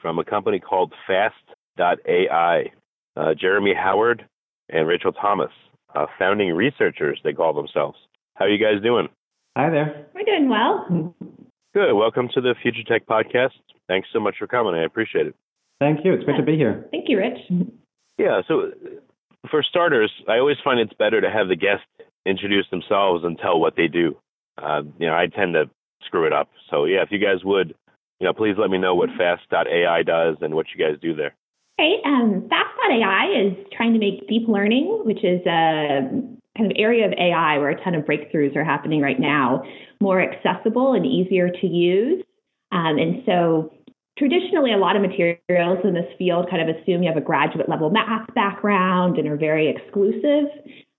from a company called Fast.ai uh, Jeremy Howard and Rachel Thomas, uh, founding researchers, they call themselves. How are you guys doing? Hi there. We're doing well. Good. Welcome to the Future Tech Podcast. Thanks so much for coming. I appreciate it. Thank you. It's great to be here. Thank you, Rich. Yeah, so for starters, I always find it's better to have the guest introduce themselves and tell what they do. Uh, you know, I tend to screw it up. So yeah, if you guys would, you know, please let me know what Fast.ai does and what you guys do there. Okay, um, Fast.ai is trying to make deep learning, which is a kind of area of AI where a ton of breakthroughs are happening right now, more accessible and easier to use. Um, and so traditionally, a lot of materials in this field kind of assume you have a graduate level math background and are very exclusive.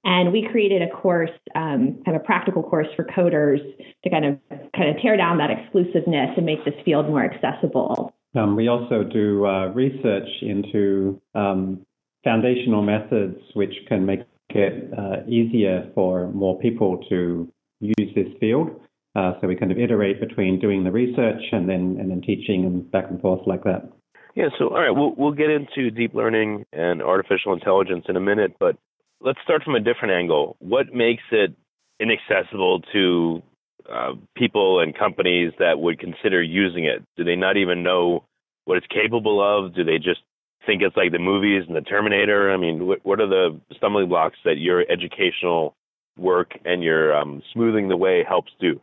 And we created a course, um, kind of a practical course for coders to kind of kind of tear down that exclusiveness and make this field more accessible. Um, we also do uh, research into um, foundational methods which can make it uh, easier for more people to use this field. Uh, so we kind of iterate between doing the research and then and then teaching and back and forth like that. Yeah. So all right, we'll we'll get into deep learning and artificial intelligence in a minute, but let's start from a different angle. What makes it inaccessible to uh, people and companies that would consider using it? Do they not even know what it's capable of? Do they just think it's like the movies and the Terminator? I mean, what, what are the stumbling blocks that your educational work and your um, smoothing the way helps do?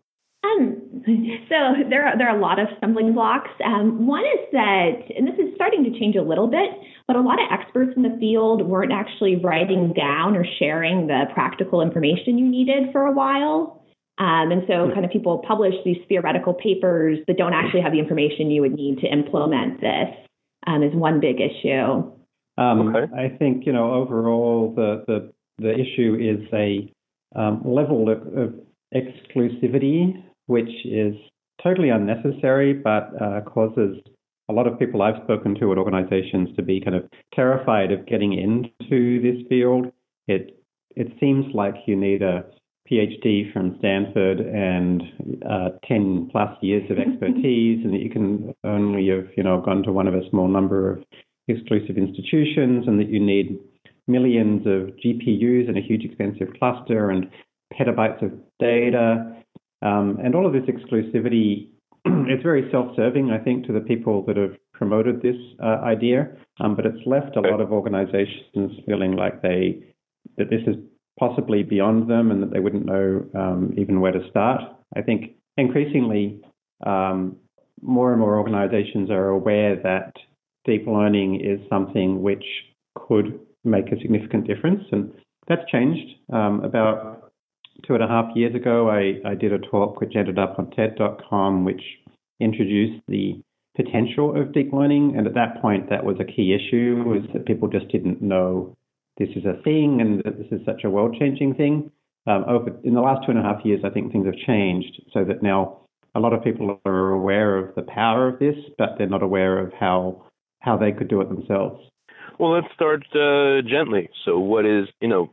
Um, so there are, there are a lot of stumbling blocks. Um, one is that, and this is starting to change a little bit, but a lot of experts in the field weren't actually writing down or sharing the practical information you needed for a while. Um, and so, kind of people publish these theoretical papers that don't actually have the information you would need to implement this. Um, is one big issue. Um, okay. I think you know overall the the the issue is a um, level of, of exclusivity which is totally unnecessary, but uh, causes a lot of people I've spoken to at organizations to be kind of terrified of getting into this field. It it seems like you need a PhD from Stanford and uh, 10 plus years of expertise, and that you can only have you know gone to one of a small number of exclusive institutions, and that you need millions of GPUs and a huge expensive cluster and petabytes of data um, and all of this exclusivity, it's very self-serving, I think, to the people that have promoted this uh, idea. Um, but it's left a lot of organizations feeling like they that this is possibly beyond them and that they wouldn't know um, even where to start. I think increasingly um, more and more organizations are aware that deep learning is something which could make a significant difference, and that's changed. Um, about two and a half years ago, I, I did a talk which ended up on TED.com, which introduced the potential of deep learning. And at that point, that was a key issue, was that people just didn't know this is a thing and that this is such a world-changing thing. Um, over in the last two and a half years, I think things have changed so that now a lot of people are aware of the power of this, but they're not aware of how how they could do it themselves. Well, let's start uh, gently. So, what is you know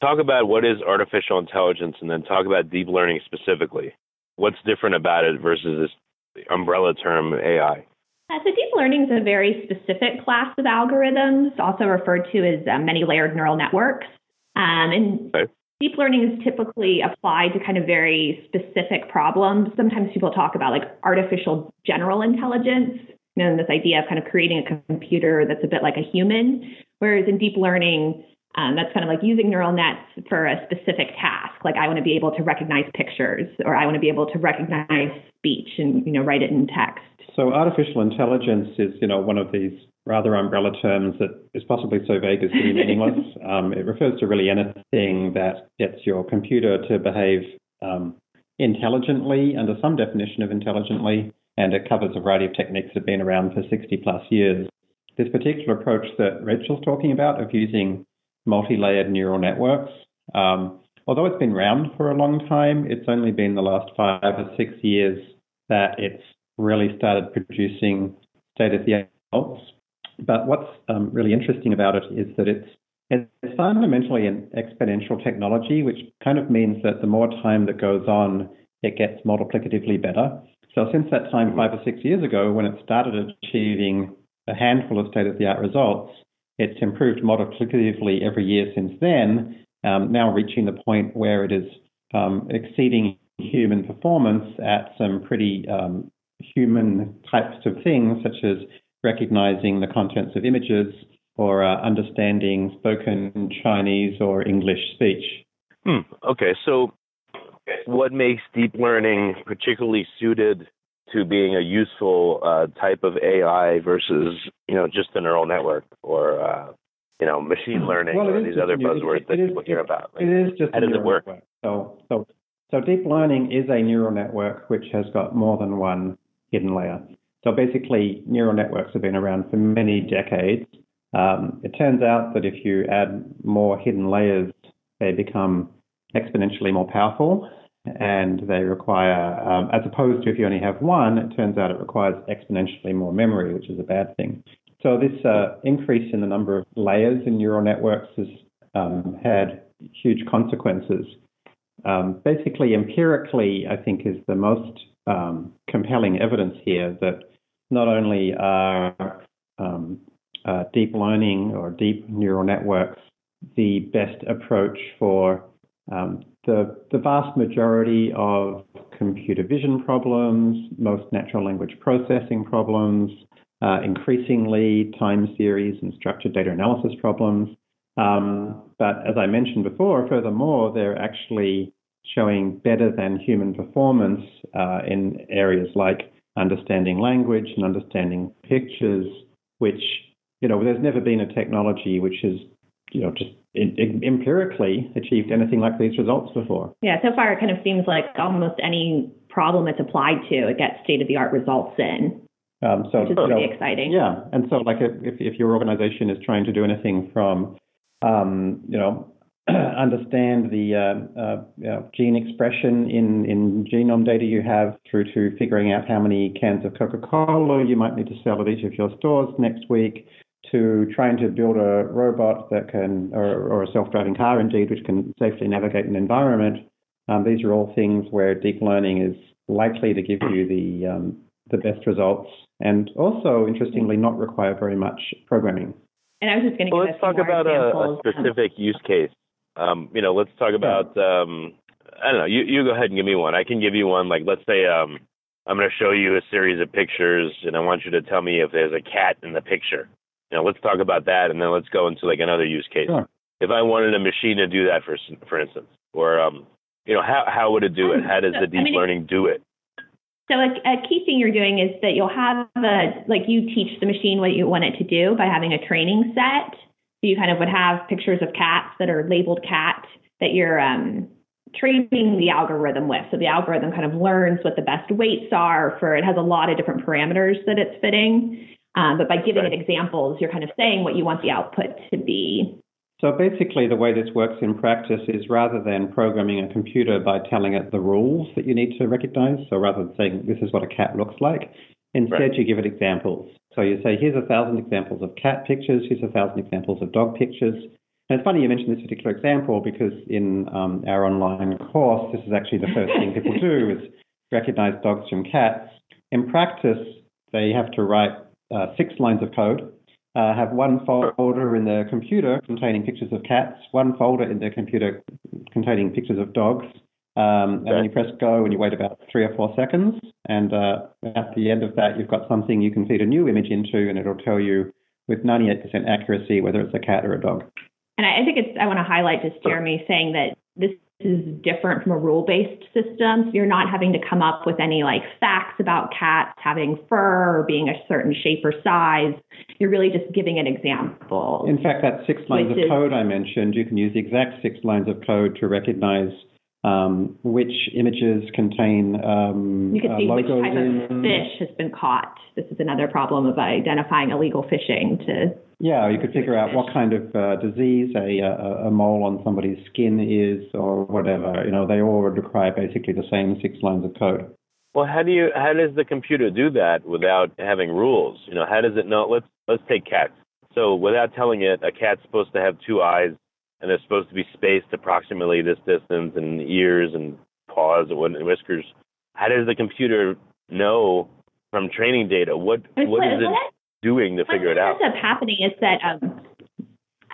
talk about what is artificial intelligence and then talk about deep learning specifically. What's different about it versus this umbrella term AI? Uh, so deep learning is a very specific class of algorithms, also referred to as uh, many layered neural networks. Um, and okay. deep learning is typically applied to kind of very specific problems. Sometimes people talk about like artificial general intelligence, you know, and this idea of kind of creating a computer that's a bit like a human. Whereas in deep learning, um, that's kind of like using neural nets for a specific task. Like I want to be able to recognize pictures, or I want to be able to recognize speech and you know write it in text. So artificial intelligence is you know one of these rather umbrella terms that is possibly so vague as to be meaningless. um, it refers to really anything that gets your computer to behave um, intelligently under some definition of intelligently. and it covers a variety of techniques that have been around for 60 plus years. This particular approach that Rachel's talking about of using multi-layered neural networks, um, although it's been around for a long time, it's only been the last five or six years that it's really started producing state-of-the-art results. But what's um, really interesting about it is that it's it's fundamentally an exponential technology, which kind of means that the more time that goes on, it gets multiplicatively better. So since that time, five or six years ago, when it started achieving a handful of state-of-the-art results, it's improved multiplicatively every year since then, um, now reaching the point where it is um, exceeding human performance at some pretty um, human types of things, such as recognizing the contents of images or uh, understanding spoken Chinese or English speech. Hmm. Okay, so what makes deep learning particularly suited to being a useful uh, type of AI versus you know just a neural network or uh, you know machine learning well, or these other buzzwords that people hear about? Like, it is just how does it work? Network. So so so deep learning is a neural network which has got more than one hidden layer. So basically, neural networks have been around for many decades. Um, it turns out that if you add more hidden layers, they become exponentially more powerful and they require, um, as opposed to if you only have one, it turns out it requires exponentially more memory, which is a bad thing. So this uh, increase in the number of layers in neural networks has um, had huge consequences. Um, basically, empirically, I think is the most um, compelling evidence here that not only are um, uh, deep learning or deep neural networks the best approach for um, the, the vast majority of computer vision problems, most natural language processing problems, uh, increasingly time series and structured data analysis problems. Um, but as I mentioned before, furthermore, they're actually showing better than human performance uh, in areas like understanding language and understanding pictures, which, you know, there's never been a technology which has, you know, just empirically achieved anything like these results before. Yeah, so far it kind of seems like almost any problem it's applied to, it gets state of the art results in. Um, so, which is really know, exciting. Yeah, and so like if, if your organization is trying to do anything from, um, you know, understand the uh, uh, you know, gene expression in, in genome data you have through to figuring out how many cans of Coca-Cola you might need to sell at each of your stores next week, to trying to build a robot that can, or, or a self-driving car indeed, which can safely navigate an environment. Um, these are all things where deep learning is likely to give you the um, the best results, and also interestingly not require very much programming. And I was just going to well, let's talk about a, a, specific use case. Um, you know, let's talk about. Um, I don't know. You you go ahead and give me one. I can give you one. Like, let's say um, I'm going to show you a series of pictures, and I want you to tell me if there's a cat in the picture. You know, let's talk about that, and then let's go into like another use case. Sure. If I wanted a machine to do that, for for instance, or um, you know, how how would it do it? How does the deep I mean, learning do it? So a, a, key thing you're doing is that you'll have a like you teach the machine what you want it to do by having a training set. So you kind of would have pictures of cats that are labeled cat that you're um, training the algorithm with. So the algorithm kind of learns what the best weights are for it has a lot of different parameters that it's fitting. Um, but by giving right. it examples, you're kind of saying what you want the output to be. So basically, the way this works in practice is rather than programming a computer by telling it the rules that you need to recognize, so rather than saying this is what a cat looks like, instead right. you give it examples. So you say, here's a thousand examples of cat pictures, here's a thousand examples of dog pictures. And it's funny you mentioned this particular example because in um, our online course, this is actually the first thing people do is recognize dogs from cats. In practice, they have to write uh, six lines of code, uh, have one folder in their computer containing pictures of cats, one folder in their computer containing pictures of dogs, um, and then you press go and you wait about three or four seconds. And uh, at the end of that, you've got something you can feed a new image into, and it'll tell you with 98% accuracy whether it's a cat or a dog. And I think it's, I want to highlight just Jeremy saying that this is different from a rule based system. So you're not having to come up with any like facts about cats having fur or being a certain shape or size. You're really just giving an example. In fact, that six lines of is, code I mentioned, you can use the exact six lines of code to recognize um, which images contain um, you can see uh, which type in. of fish has been caught. This is another problem of identifying illegal fishing. To yeah, you could figure out what kind of uh, disease a, a, a mole on somebody's skin is, or whatever. You know, they all require basically the same six lines of code. Well, how do you how does the computer do that without having rules? You know, how does it know? Let's let's take cats. So without telling it, a cat's supposed to have two eyes and they're supposed to be spaced approximately this distance and ears and paws and whiskers. How does the computer know from training data what what is it doing to figure it out? What ends up happening is that um,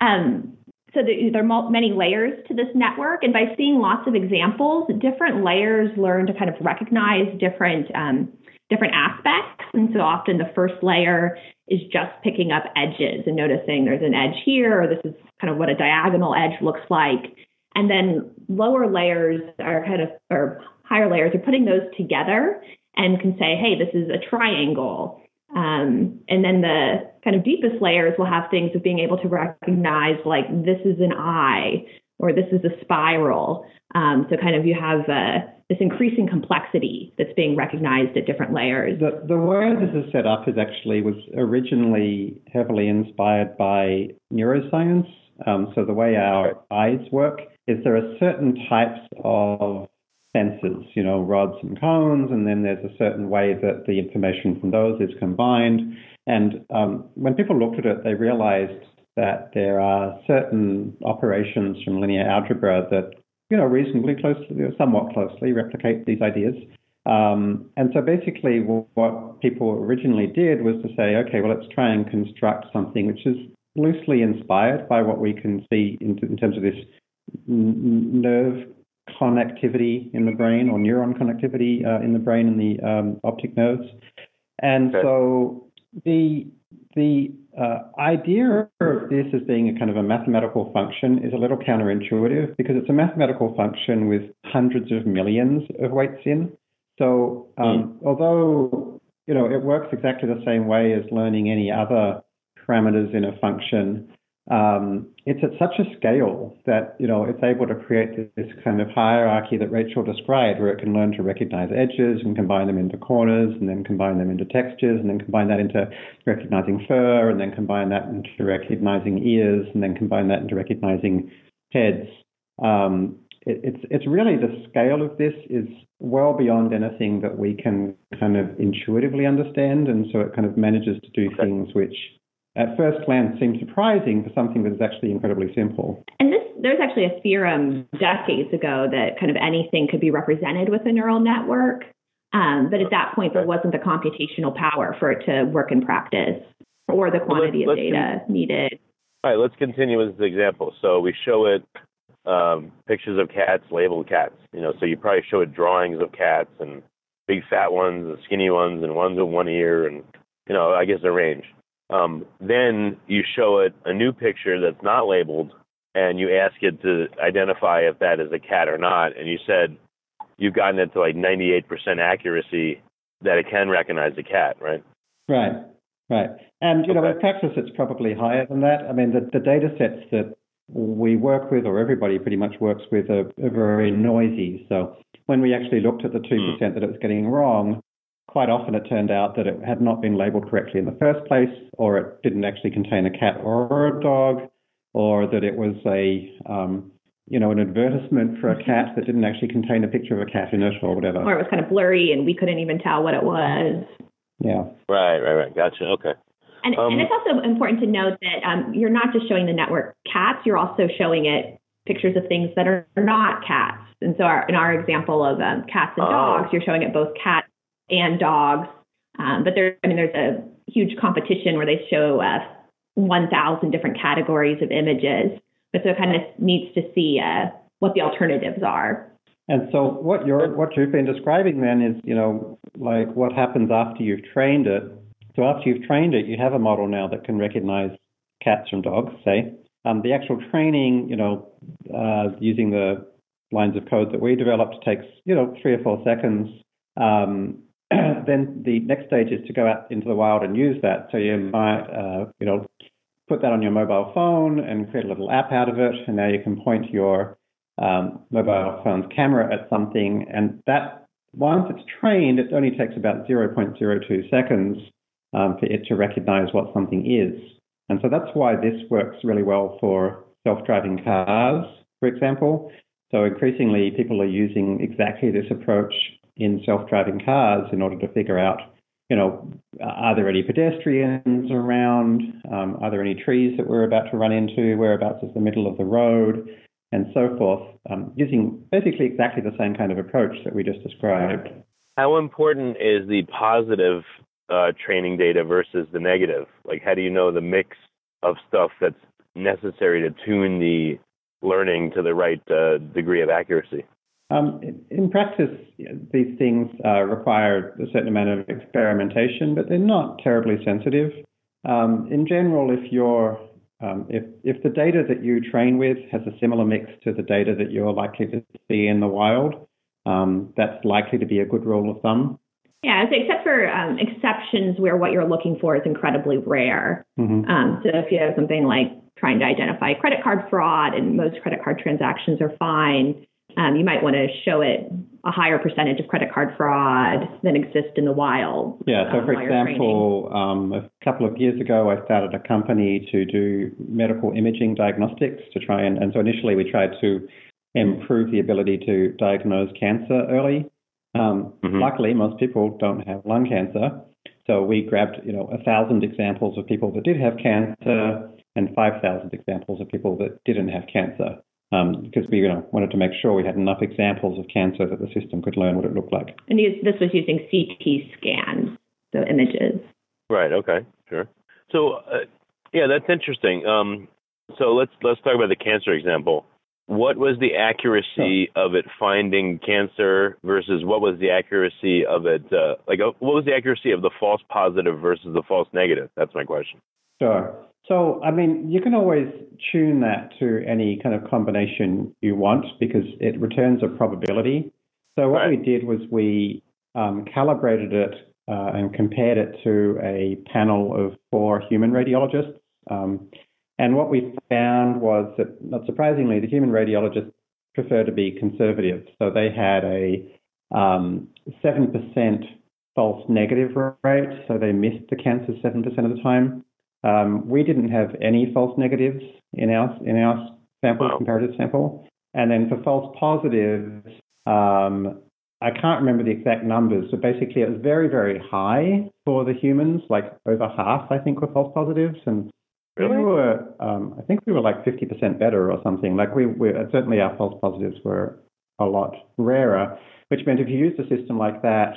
um, so the, there are many layers to this network, and by seeing lots of examples, different layers learn to kind of recognize different um, different aspects. And so often the first layer is just picking up edges and noticing there's an edge here, or this is kind of what a diagonal edge looks like. And then lower layers are kind of, or higher layers are putting those together and can say, hey, this is a triangle. Um, and then the kind of deepest layers will have things of being able to recognize, like, this is an eye or this is a spiral. Um, so, kind of, you have uh, this increasing complexity that's being recognized at different layers. The, the way this is set up is actually was originally heavily inspired by neuroscience. Um, so the way our eyes work is there are certain types of senses, you know, rods and cones, and then there's a certain way that the information from those is combined. And um, when people looked at it, they realized that there are certain operations from linear algebra that you know, reasonably closely, or somewhat closely replicate these ideas. Um, and so basically, what people originally did was to say, okay, well, let's try and construct something which is loosely inspired by what we can see in, in terms of this nerve connectivity in the brain or neuron connectivity uh, in the brain and the um, optic nerves. And okay. so the the uh, idea of this as being a kind of a mathematical function is a little counterintuitive because it's a mathematical function with hundreds of millions of weights in. So um, mm. although you know it works exactly the same way as learning any other parameters in a function, um, it's at such a scale that you know it's able to create this kind of hierarchy that Rachel described, where it can learn to recognize edges and combine them into corners, and then combine them into textures, and then combine that into recognizing fur, and then combine that into recognizing ears, and then combine that into recognizing heads. Um, it, it's it's really the scale of this is well beyond anything that we can kind of intuitively understand, and so it kind of manages to do things which at first glance seems surprising for something that is actually incredibly simple. And this, there's actually a theorem decades ago that kind of anything could be represented with a neural network. Um, but at that point, there wasn't the computational power for it to work in practice or the quantity well, of data con- needed. All right, let's continue with the example. So we show it um, pictures of cats, labeled cats. You know, so you probably show it drawings of cats and big fat ones and skinny ones and ones with one ear and you know, I guess a range. Um, then you show it a new picture that's not labeled, and you ask it to identify if that is a cat or not. And you said you've gotten it to like 98% accuracy that it can recognize a cat, right? Right, right. And you okay. know, in practice, it's probably higher than that. I mean, the, the data sets that we work with, or everybody pretty much works with, are, are very noisy. So when we actually looked at the 2% mm. that it was getting wrong, quite often it turned out that it had not been labeled correctly in the first place, or it didn't actually contain a cat or a dog, or that it was a um, you know, an advertisement for a cat that didn't actually contain a picture of a cat in it or whatever. Or it was kind of blurry and we couldn't even tell what it was. Yeah. Right, right, right. Gotcha. Okay. And, um, and it's also important to note that um, you're not just showing the network cats, you're also showing it pictures of things that are not cats. And so our, in our example of um, cats and oh. dogs, you're showing it both cats and dogs. Um, but there, I mean, there's a huge competition where they show uh, 1,000 different categories of images. But so it kind of needs to see uh, what the alternatives are. And so what you're what you've been describing then is, you know, like what happens after you've trained it. So after you've trained it, you have a model now that can recognize cats from dogs, say. Um, the actual training, you know, uh, using the lines of code that we developed takes, you know, three or four seconds. Um, then the next stage is to go out into the wild and use that. So you might, uh, you know, put that on your mobile phone and create a little app out of it, and now you can point your um, mobile phone's camera at something, and that once it's trained, it only takes about 0.02 seconds um, for it to recognize what something is. And so that's why this works really well for self-driving cars, for example. So increasingly, people are using exactly this approach in self-driving cars in order to figure out, you know, are there any pedestrians around? Um, are there any trees that we're about to run into? Whereabouts is the middle of the road? And so forth, um, using basically exactly the same kind of approach that we just described. How important is the positive uh, training data versus the negative? Like, how do you know the mix of stuff that's necessary to tune the learning to the right uh, degree of accuracy? Um, in practice, these things uh, require a certain amount of experimentation, but they're not terribly sensitive. Um, in general, if you're um, if if the data that you train with has a similar mix to the data that you're likely to see in the wild, um, that's likely to be a good rule of thumb. Yeah, so except for um, exceptions where what you're looking for is incredibly rare. Mm-hmm. Um, so if you have something like trying to identify credit card fraud and most credit card transactions are fine, um, you might want to show it a higher percentage of credit card fraud than exists in the wild. Yeah, so um, for example, um, a couple of years ago, I started a company to do medical imaging diagnostics to try and, and so initially we tried to improve the ability to diagnose cancer early. Um, mm-hmm. Luckily, most people don't have lung cancer. So we grabbed, you know, a thousand examples of people that did have cancer and 5,000 examples of people that didn't have cancer um, because we you know, wanted to make sure we had enough examples of cancer that the system could learn what it looked like. And this was using CT scans, so images. Right. Okay. Sure. So, uh, yeah, that's interesting. Um, so let's let's talk about the cancer example. What was the accuracy sure. of it finding cancer versus what was the accuracy of it? Uh, like, uh, what was the accuracy of the false positive versus the false negative? That's my question. Sure. So, I mean, you can always tune that to any kind of combination you want because it returns a probability. So, what right. we did was we um, calibrated it uh, and compared it to a panel of four human radiologists. Um, and what we found was that, not surprisingly, the human radiologists prefer to be conservative. So, they had a um, 7% false negative rate. So, they missed the cancer 7% of the time. Um, we didn't have any false negatives in our in our sample, wow. comparative sample. And then for false positives, um, I can't remember the exact numbers, but basically it was very, very high for the humans, like over half, I think, were false positives. And really? we were, um, I think we were like 50% better or something. Like we, we, certainly our false positives were a lot rarer, which meant if you used a system like that,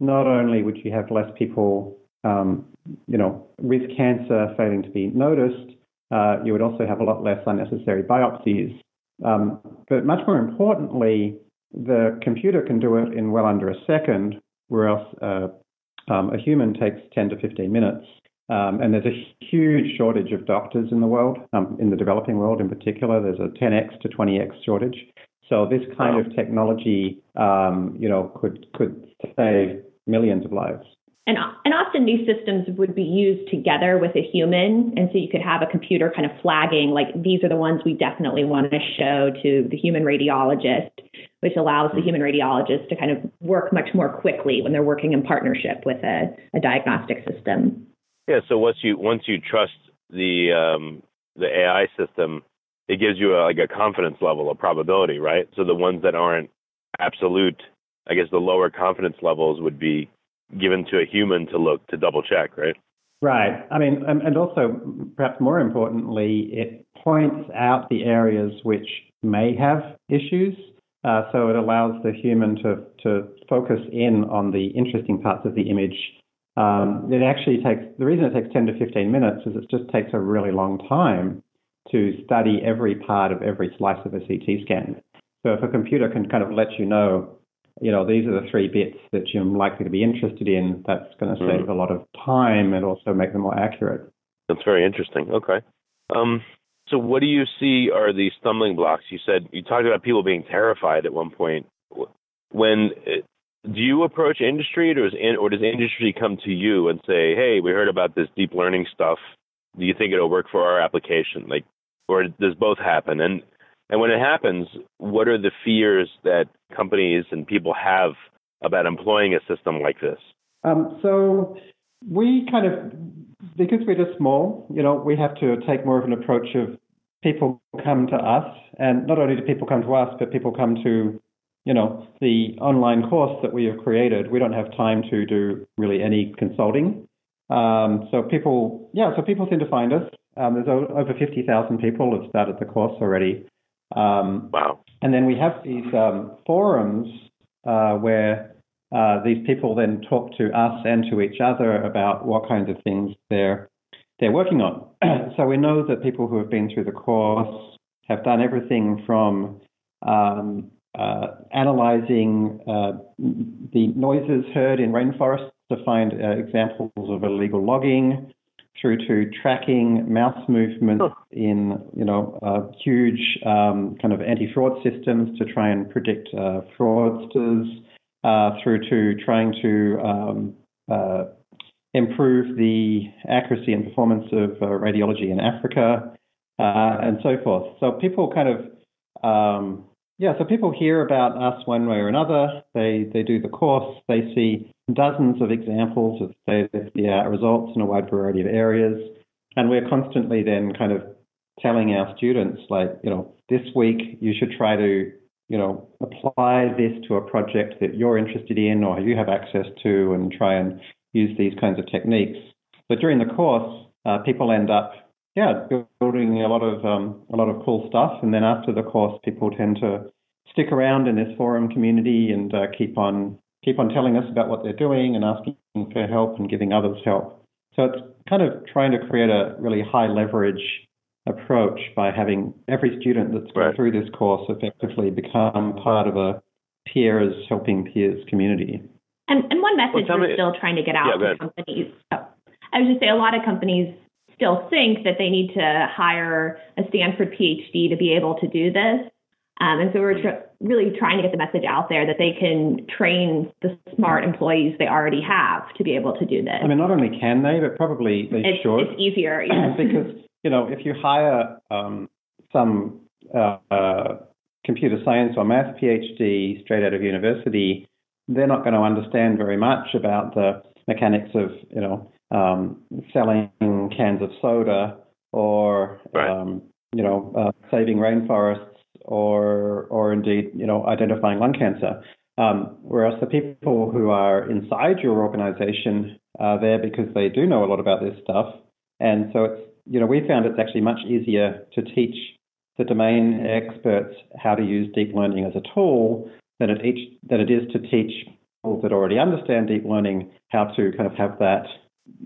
not only would you have less people um, you know, with cancer failing to be noticed, uh, you would also have a lot less unnecessary biopsies. Um, but much more importantly, the computer can do it in well under a second, whereas uh, um, a human takes 10 to 15 minutes. Um, and there's a huge shortage of doctors in the world, um, in the developing world in particular. There's a 10x to 20x shortage. So this kind wow. of technology, um, you know, could could save millions of lives. And, and often these systems would be used together with a human. And so you could have a computer kind of flagging, like, these are the ones we definitely want to show to the human radiologist, which allows the human radiologist to kind of work much more quickly when they're working in partnership with a, a diagnostic system. Yeah. So once you once you trust the um, the AI system, it gives you a, like a confidence level, a probability, right? So the ones that aren't absolute, I guess the lower confidence levels would be given to a human to look to double check, right? Right. I mean, and also perhaps more importantly, it points out the areas which may have issues. Uh, so it allows the human to, to focus in on the interesting parts of the image. Um, it actually takes, the reason it takes 10 to 15 minutes is it just takes a really long time to study every part of every slice of a CT scan. So if a computer can kind of let you know you know, these are the three bits that you're likely to be interested in. That's going to save mm. a lot of time and also make them more accurate. That's very interesting. Okay. Um, so, what do you see are the stumbling blocks? You said you talked about people being terrified at one point. When uh, do you approach industry, or does, or does industry come to you and say, "Hey, we heard about this deep learning stuff. Do you think it'll work for our application?" Like, or does both happen? And And when it happens, what are the fears that companies and people have about employing a system like this? Um, so we kind of, because we're just small, you know, we have to take more of an approach of people come to us, and not only do people come to us, but people come to, you know, the online course that we have created. We don't have time to do really any consulting. Um, so people, yeah, so people seem to find us. Um, there's over 50,000 people have started the course already. Um, wow. And then we have these um, forums uh, where uh, these people then talk to us and to each other about what kinds of things they're they're working on. so we know that people who have been through the course have done everything from um, uh, analyzing uh, the noises heard in rainforests to find uh, examples of illegal logging, through to tracking mouse movements oh. in you know uh, huge um, kind of anti-fraud systems to try and predict uh, fraudsters, uh, through to trying to um, uh, improve the accuracy and performance of uh, radiology in Africa, uh, and so forth. So people kind of um, yeah, so people hear about us one way or another. They they do the course. They see dozens of examples of the uh, results in a wide variety of areas, and we're constantly then kind of telling our students like you know this week you should try to you know apply this to a project that you're interested in or you have access to and try and use these kinds of techniques. But during the course, uh, people end up yeah, building a lot of um, a lot of cool stuff. And then after the course, people tend to stick around in this forum community and uh, keep on keep on telling us about what they're doing and asking for help and giving others help. So it's kind of trying to create a really high leverage approach by having every student that's gone right. through this course effectively become part of a peers helping peers community. And, and one message well, we're me, still trying to get out yeah, to companies. Oh, I would just say a lot of companies still think that they need to hire a Stanford PhD to be able to do this. Um, and so we're tr- really trying to get the message out there that they can train the smart employees they already have to be able to do this. I mean, not only can they, but probably they it's, should. It's easier, yes. because you know, if you hire um, some uh, uh, computer science or math PhD straight out of university, they're not going to understand very much about the mechanics of you know um, selling cans of soda or right. um, you know uh, saving rainforests or or indeed you know identifying lung cancer. Um, whereas the people who are inside your organization are there because they do know a lot about this stuff, and so it's you know we found it's actually much easier to teach the domain experts how to use deep learning as a tool than it, each, than it is to teach people that already understand deep learning how to kind of have that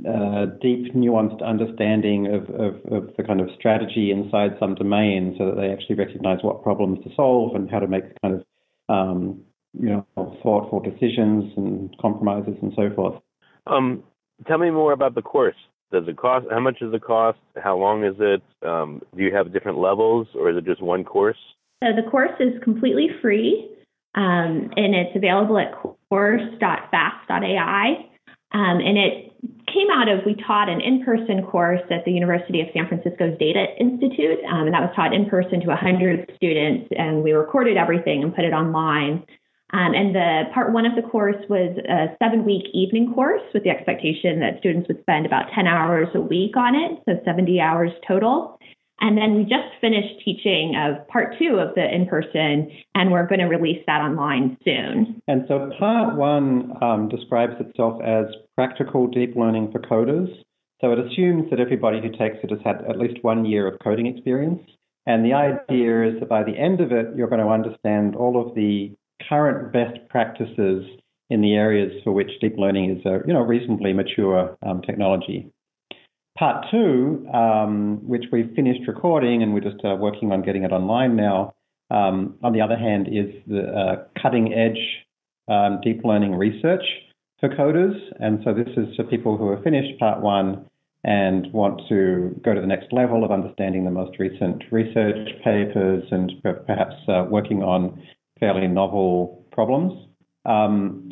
uh, deep, nuanced understanding of, of, of, the kind of strategy inside some domain so that they actually recognize what problems to solve and how to make kind of, um, you know, thoughtful decisions and compromises and so forth. Um, tell me more about the course. Does it cost? How much is the cost? How long is it? Um, do you have different levels or is it just one course? So the course is completely free um, and it's available at course.fast.ai. Um, and it came out of we taught an in-person course at the University of San Francisco's Data Institute, um, and that was taught in person to 100 students, and we recorded everything and put it online. Um, and the part one of the course was a seven-week evening course with the expectation that students would spend about 10 hours a week on it, so 70 hours total. And then we just finished teaching of part two of the in person, and we're going to release that online soon. And so part one um, describes itself as practical deep learning for coders. So it assumes that everybody who takes it has had at least one year of coding experience. And the idea is that by the end of it, you're going to understand all of the current best practices in the areas for which deep learning is a you know reasonably mature um, technology. Part two, um, which we've finished recording and we're just uh, working on getting it online now, um, on the other hand, is the uh, cutting edge um, deep learning research for coders. And so this is for people who have finished part one and want to go to the next level of understanding the most recent research papers and perhaps uh, working on fairly novel problems. Um,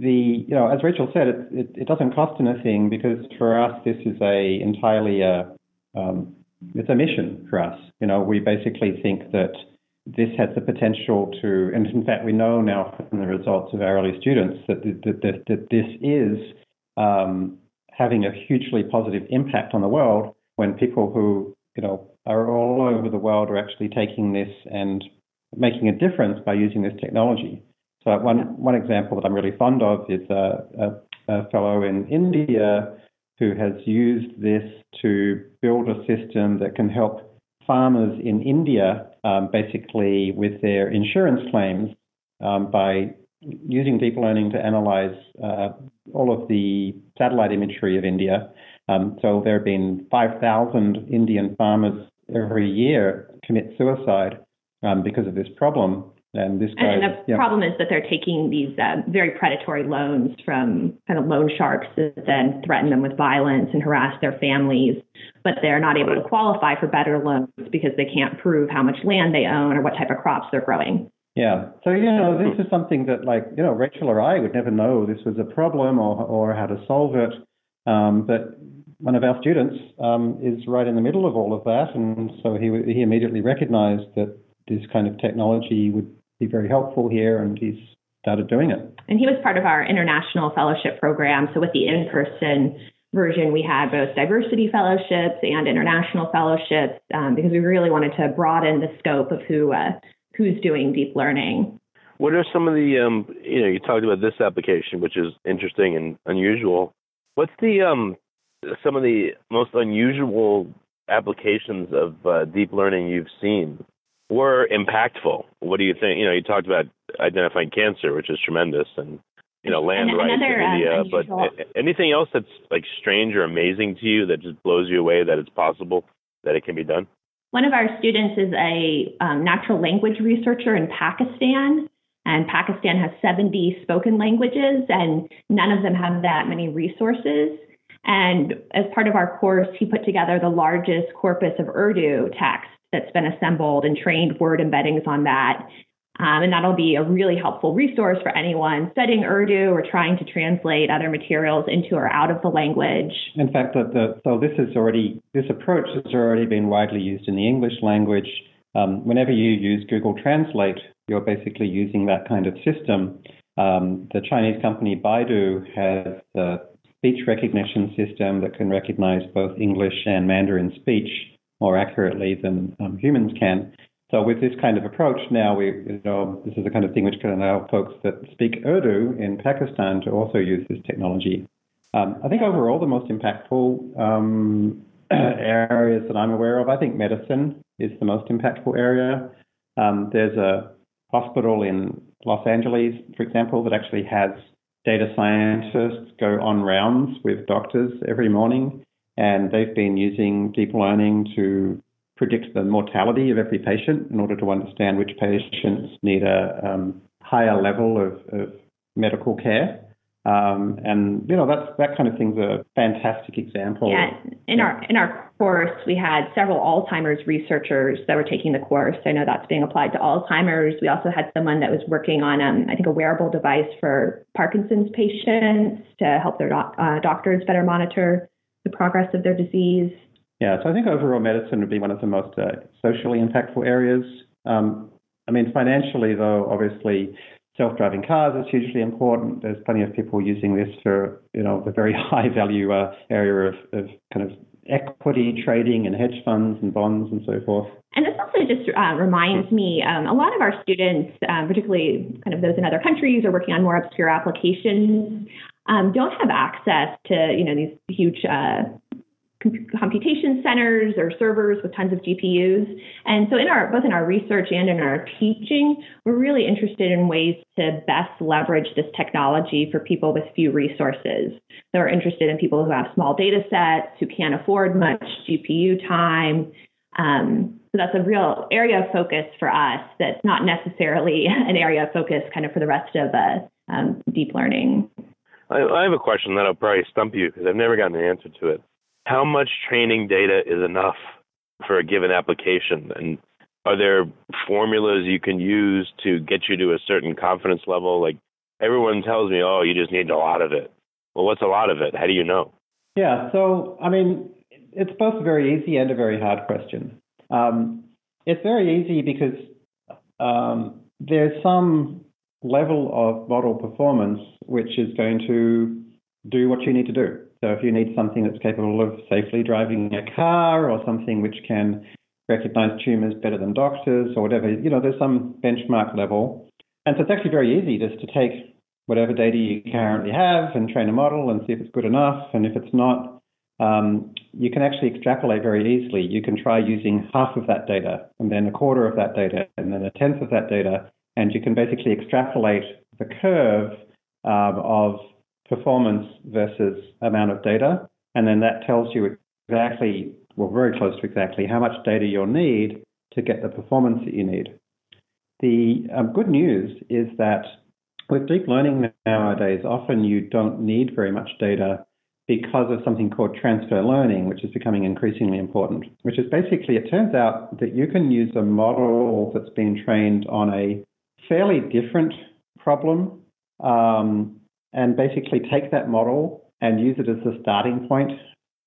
the you know as Rachel said, it, it, it, doesn't cost anything because for us this is a entirely a uh, um, it's a mission for us. You know, we basically think that this has the potential to, and in fact, we know now from the results of our early students that, that, that, that this is um, having a hugely positive impact on the world when people who, you know, are all over the world are actually taking this and making a difference by using this technology. So one, one example that I'm really fond of is a, a, a fellow in India who has used this to build a system that can help farmers in India um, basically with their insurance claims um, by using deep learning to analyze uh, all of the satellite imagery of India. Um, so there have been 5,000 Indian farmers every year commit suicide um, because of this problem. And this guy, and the yeah. problem is that they're taking these uh, very predatory loans from kind of loan sharks that then threaten them with violence and harass their families, but they're not able to qualify for better loans because they can't prove how much land they own or what type of crops they're growing. Yeah. So, you know, this is something that, like, you know, Rachel or I would never know this was a problem or, or how to solve it. Um, but one of our students um, is right in the middle of all of that. And so he, he immediately recognized that this kind of technology would be very helpful here, and he's started doing it. And he was part of our international fellowship program. So with the in-person version, we had both diversity fellowships and international fellowships um, because we really wanted to broaden the scope of who uh, who's doing deep learning. What are some of the um, you know you talked about this application, which is interesting and unusual. What's the um, some of the most unusual applications of uh, deep learning you've seen were impactful. What do you think? You know, you talked about identifying cancer, which is tremendous, and you know, land and rights in uh, India. But anything else that's like strange or amazing to you that just blows you away that it's possible that it can be done? One of our students is a um, natural language researcher in Pakistan. And Pakistan has 70 spoken languages, and none of them have that many resources. And as part of our course, he put together the largest corpus of Urdu text that's been assembled and trained word embeddings on that. Um, and that'll be a really helpful resource for anyone studying Urdu or trying to translate other materials into or out of the language. In fact, the, the, so this is already this approach has already been widely used in the English language. Um, whenever you use Google Translate, you're basically using that kind of system. Um, the Chinese company Baidu has a speech recognition system that can recognize both English and Mandarin speech more accurately than um, humans can. So with this kind of approach now, we you know this is the kind of thing which can allow folks that speak Urdu in Pakistan to also use this technology. Um, I think overall the most impactful um, areas that I'm aware of, I think medicine is the most impactful area. Um, there's a hospital in Los Angeles, for example, that actually has data scientists go on rounds with doctors every morning and they've been using deep learning to predict the mortality of every patient in order to understand which patients need a um, higher level of, of medical care. Um, and you know that's that kind of thing's a fantastic example. Yeah, in our in our course, we had several Alzheimer's researchers that were taking the course. I know that's being applied to Alzheimer's. We also had someone that was working on, um, I think, a wearable device for Parkinson's patients to help their doc, uh, doctors better monitor the progress of their disease. Yeah, so I think overall medicine would be one of the most uh, socially impactful areas. Um, I mean, financially, though, obviously, self-driving cars is hugely important. There's plenty of people using this for, you know, the very high-value uh, area of, of kind of equity trading and hedge funds and bonds and so forth. And this also just uh, reminds me, um, a lot of our students, um, particularly kind of those in other countries, are working on more obscure applications um, don't have access to you know these huge uh, computation centers or servers with tons of GPUs. And so in our both in our research and in our teaching, we're really interested in ways to best leverage this technology for people with few resources. So we're interested in people who have small data sets, who can't afford much GPU time. Um, so that's a real area of focus for us that's not necessarily an area of focus kind of for the rest of uh, um, deep learning. I, I have a question that'll probably stump you because I've never gotten an answer to it. How much training data is enough for a given application? And are there formulas you can use to get you to a certain confidence level? Like everyone tells me, oh, you just need a lot of it. Well, what's a lot of it? How do you know? Yeah, so I mean, it's both a very easy and a very hard question. Um, it's very easy because um, there's some level of model performance which is going to do what you need to do. So if you need something that's capable of safely driving a car or something which can recognize tumors better than doctors or whatever, you know, there's some benchmark level. And so it's actually very easy just to take whatever data you currently have and train a model and see if it's good enough. And if it's not, um, you can actually extrapolate very easily. You can try using half of that data and then a quarter of that data and then a tenth of that data. And you can basically extrapolate the curve um, of performance versus amount of data. And then that tells you exactly, well, very close to exactly how much data you'll need to get the performance that you need. The um, good news is that with deep learning nowadays, often you don't need very much data because of something called transfer learning, which is becoming increasingly important, which is basically, it turns out that you can use a model that's been trained on a fairly different problem um, and basically take that model and use it as the starting point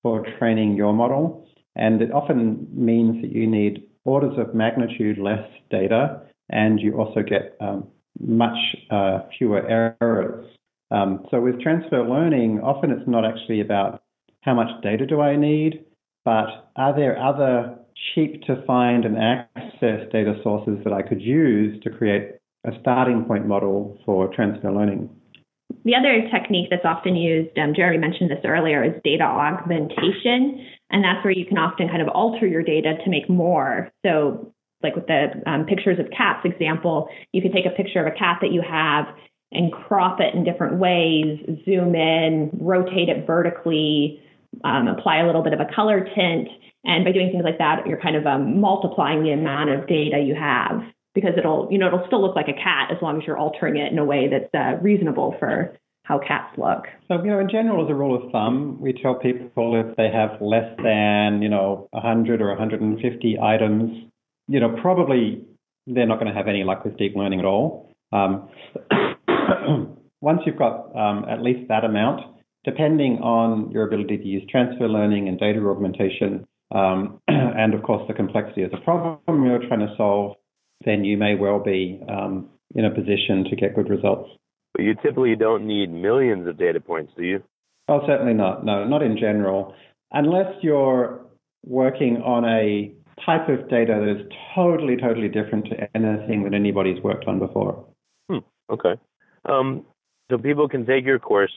for training your model. And it often means that you need orders of magnitude less data, and you also get um, much uh, fewer errors. Um, so with transfer learning, often it's not actually about how much data do I need, but are there other cheap to find and access data sources that I could use to create a starting point model for transfer learning? The other technique that's often used, um, Jerry mentioned this earlier, is data augmentation. And that's where you can often kind of alter your data to make more. So, like with the um, pictures of cats example, you could take a picture of a cat that you have and crop it in different ways, zoom in, rotate it vertically, um, apply a little bit of a color tint. And by doing things like that, you're kind of um, multiplying the amount of data you have because it'll, you know, it'll still look like a cat as long as you're altering it in a way that's uh, reasonable for how cats look. So, you know, in general, as a rule of thumb, we tell people if they have less than, you know, 100 or 150 items, you know, probably they're not going to have any luck with deep learning at all. Um, once you've got um, at least that amount, depending on your ability to use transfer learning and data augmentation, um, and of course the complexity of the problem you're trying to solve, then you may well be um, in a position to get good results. But you typically don't need millions of data points, do you? Oh, certainly not. No, not in general. Unless you're working on a type of data that is totally, totally different to anything that anybody's worked on before. Hmm, okay. Um, so people can take your course,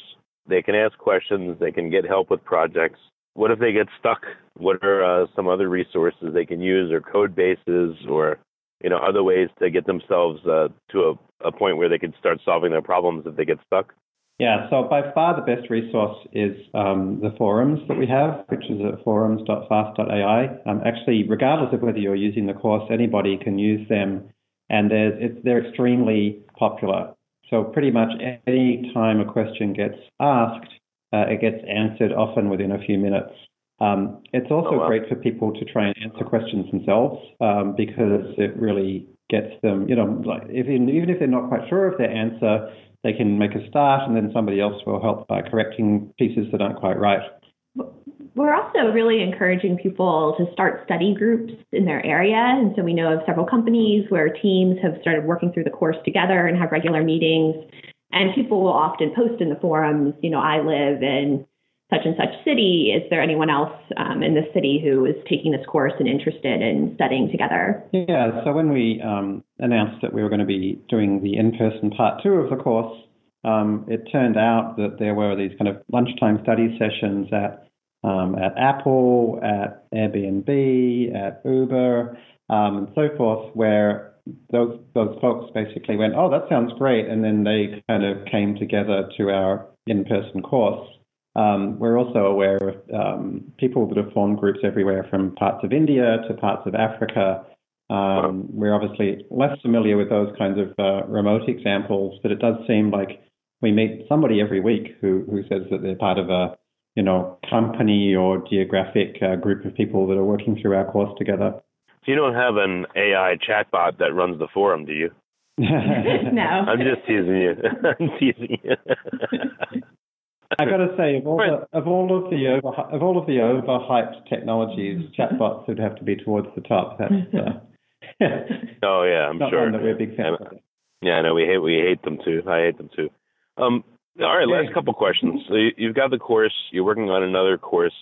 they can ask questions, they can get help with projects. What if they get stuck? What are uh, some other resources they can use, or code bases, or you know other ways to get themselves uh, to a, a point where they can start solving their problems if they get stuck? Yeah, so by far the best resource is um, the forums that we have, which is at forums.fast.ai. Um, actually, regardless of whether you're using the course, anybody can use them, and they're extremely popular. So pretty much any time a question gets asked, uh, it gets answered often within a few minutes. Um, it's also oh, wow. great for people to try and answer questions themselves um, because it really gets them, you know, like if, even if they're not quite sure of their answer, they can make a start and then somebody else will help by correcting pieces that aren't quite right. We're also really encouraging people to start study groups in their area. And so we know of several companies where teams have started working through the course together and have regular meetings. And people will often post in the forums, you know, I live in such and such city. Is there anyone else um, in this city who is taking this course and interested in studying together? Yeah, so when we um, announced that we were going to be doing the in person part two of the course, um, it turned out that there were these kind of lunchtime study sessions at um, at Apple, at Airbnb, at Uber, um, and so forth, where those those folks basically went, "Oh, that sounds great," and then they kind of came together to our in-person course. Um, we're also aware of um, people that have formed groups everywhere from parts of India to parts of Africa. Um, we're obviously less familiar with those kinds of uh, remote examples, but it does seem like we meet somebody every week who, who says that they're part of a you know company or geographic uh, group of people that are working through our course together. So you don't have an AI chatbot that runs the forum, do you? no. I'm just teasing you. I'm teasing you. I got to say, of all the of all of the over of all of the overhyped technologies, chatbots would have to be towards the top. That's uh, oh yeah, I'm Not sure. One that we're big fans of. Yeah, I know we hate we hate them too. I hate them too. Um, all right, last couple questions. So you, you've got the course. You're working on another course.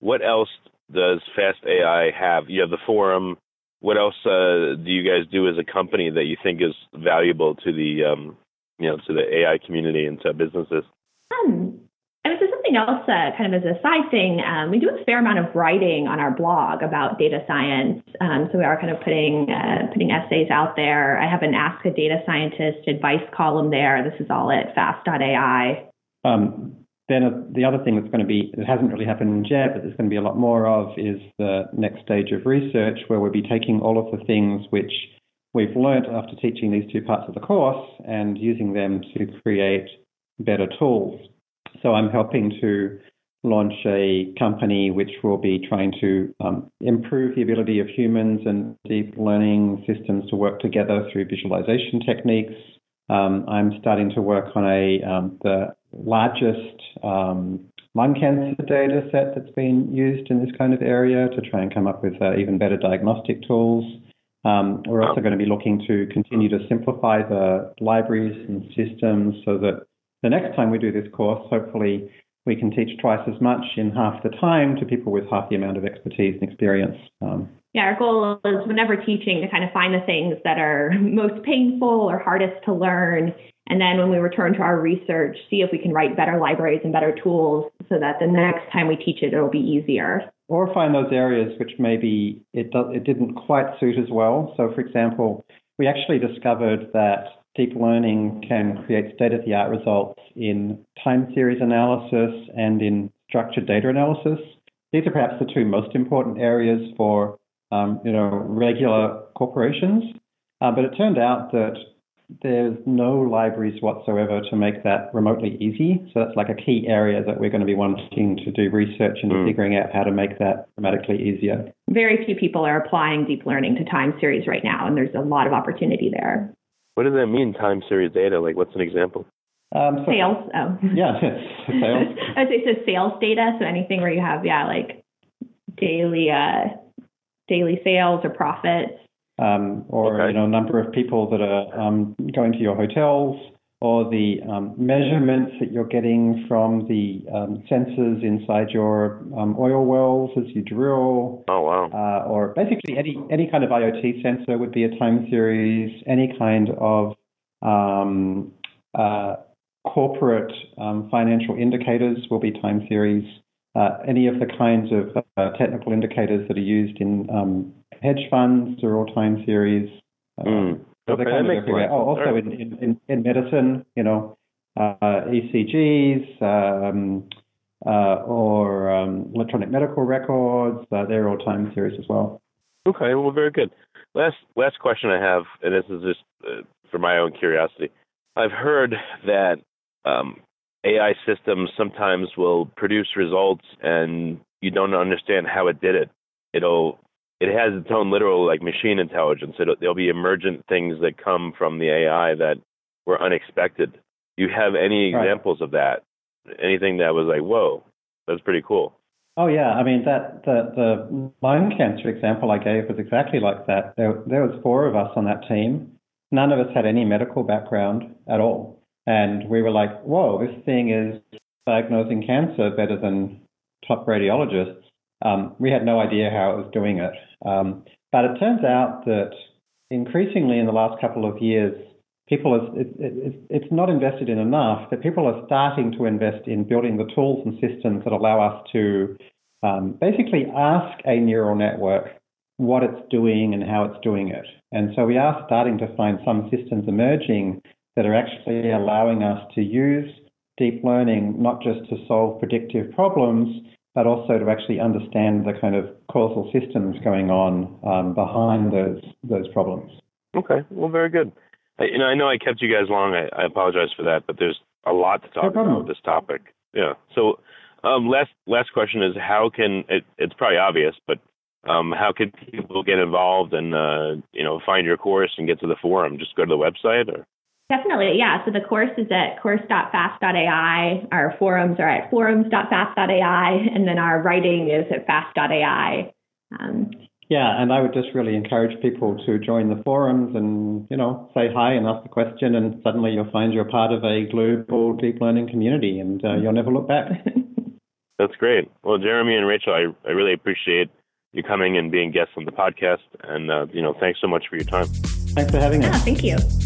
What else does Fast AI have? You have the forum. What else uh, do you guys do as a company that you think is valuable to the um, you know to the AI community and to businesses? Um, and is something else, uh, kind of as a side thing. Um, we do a fair amount of writing on our blog about data science. Um, so we are kind of putting uh, putting essays out there. I have an Ask a Data Scientist advice column there. This is all at fast.ai. Um, then uh, the other thing that's going to be, it hasn't really happened yet, but there's going to be a lot more of, is the next stage of research where we'll be taking all of the things which we've learned after teaching these two parts of the course and using them to create better tools. So I'm helping to launch a company which will be trying to um, improve the ability of humans and deep learning systems to work together through visualization techniques. Um, I'm starting to work on a um, the largest um, lung cancer data set that's been used in this kind of area to try and come up with uh, even better diagnostic tools. Um, we're also going to be looking to continue to simplify the libraries and systems so that the next time we do this course, hopefully we can teach twice as much in half the time to people with half the amount of expertise and experience. Um, yeah, our goal is whenever teaching to kind of find the things that are most painful or hardest to learn. And then when we return to our research, see if we can write better libraries and better tools so that the next time we teach it, it'll be easier. Or find those areas which maybe it, do, it didn't quite suit as well. So, for example, we actually discovered that deep learning can create state of the art results in time series analysis and in structured data analysis. These are perhaps the two most important areas for um, you know, regular corporations. Uh, but it turned out that there's no libraries whatsoever to make that remotely easy. So that's like a key area that we're going to be wanting to do research and mm. figuring out how to make that dramatically easier. Very few people are applying deep learning to time series right now, and there's a lot of opportunity there. What does that mean, time series data? Like, what's an example? Um, so, sales. Oh. Yeah, sales. I would say so sales data. So anything where you have, yeah, like daily uh, daily sales or profits. Um, or okay. you know, number of people that are um, going to your hotels, or the um, measurements that you're getting from the um, sensors inside your um, oil wells as you drill. Oh wow! Uh, or basically any any kind of IoT sensor would be a time series. Any kind of um, uh, corporate financial indicators will be time series uh, any of the kinds of uh, technical indicators that are used in um, hedge funds are all time series. Mm. Okay, that makes. Oh, also right. in, in, in, medicine, you know, uh, ECGs um, uh, or um, electronic medical records, uh, they're all time series as well. Okay, well, very good. Last last question I have, and this is just uh, for my own curiosity. I've heard that um, AI systems sometimes will produce results and you don't understand how it did it. It'll it has its own literal like machine intelligence. It'll, there'll be emergent things that come from the AI that were unexpected. Do you have any examples right. of that? Anything that was like, whoa, that's pretty cool. Oh yeah, I mean that the the lung cancer example I gave was exactly like that. There there was four of us on that team. None of us had any medical background at all. And we were like, whoa, this thing is diagnosing cancer better than top radiologists. Um, we had no idea how it was doing it. Um, but it turns out that increasingly in the last couple of years, people are, it, it, it's not invested in enough, that people are starting to invest in building the tools and systems that allow us to um, basically ask a neural network what it's doing and how it's doing it. And so we are starting to find some systems emerging that are actually allowing us to use deep learning not just to solve predictive problems, but also to actually understand the kind of causal systems going on um, behind those those problems. Okay, well, very good. I, you know, I know I kept you guys long. I, I apologize for that, but there's a lot to talk no about with this topic. Yeah. So, um, last last question is how can it, it's probably obvious, but um, how can people get involved and uh, you know find your course and get to the forum? Just go to the website or Definitely, yeah. So the course is at course.fast.ai. Our forums are at forums.fast.ai, and then our writing is at fast.ai. Um, Yeah, and I would just really encourage people to join the forums and, you know, say hi and ask a question, and suddenly you'll find you're part of a global deep learning community, and uh, you'll never look back. That's great. Well, Jeremy and Rachel, I, I really appreciate you coming and being guests on the podcast, and uh, you know, thanks so much for your time. Thanks for having us. Yeah, thank you.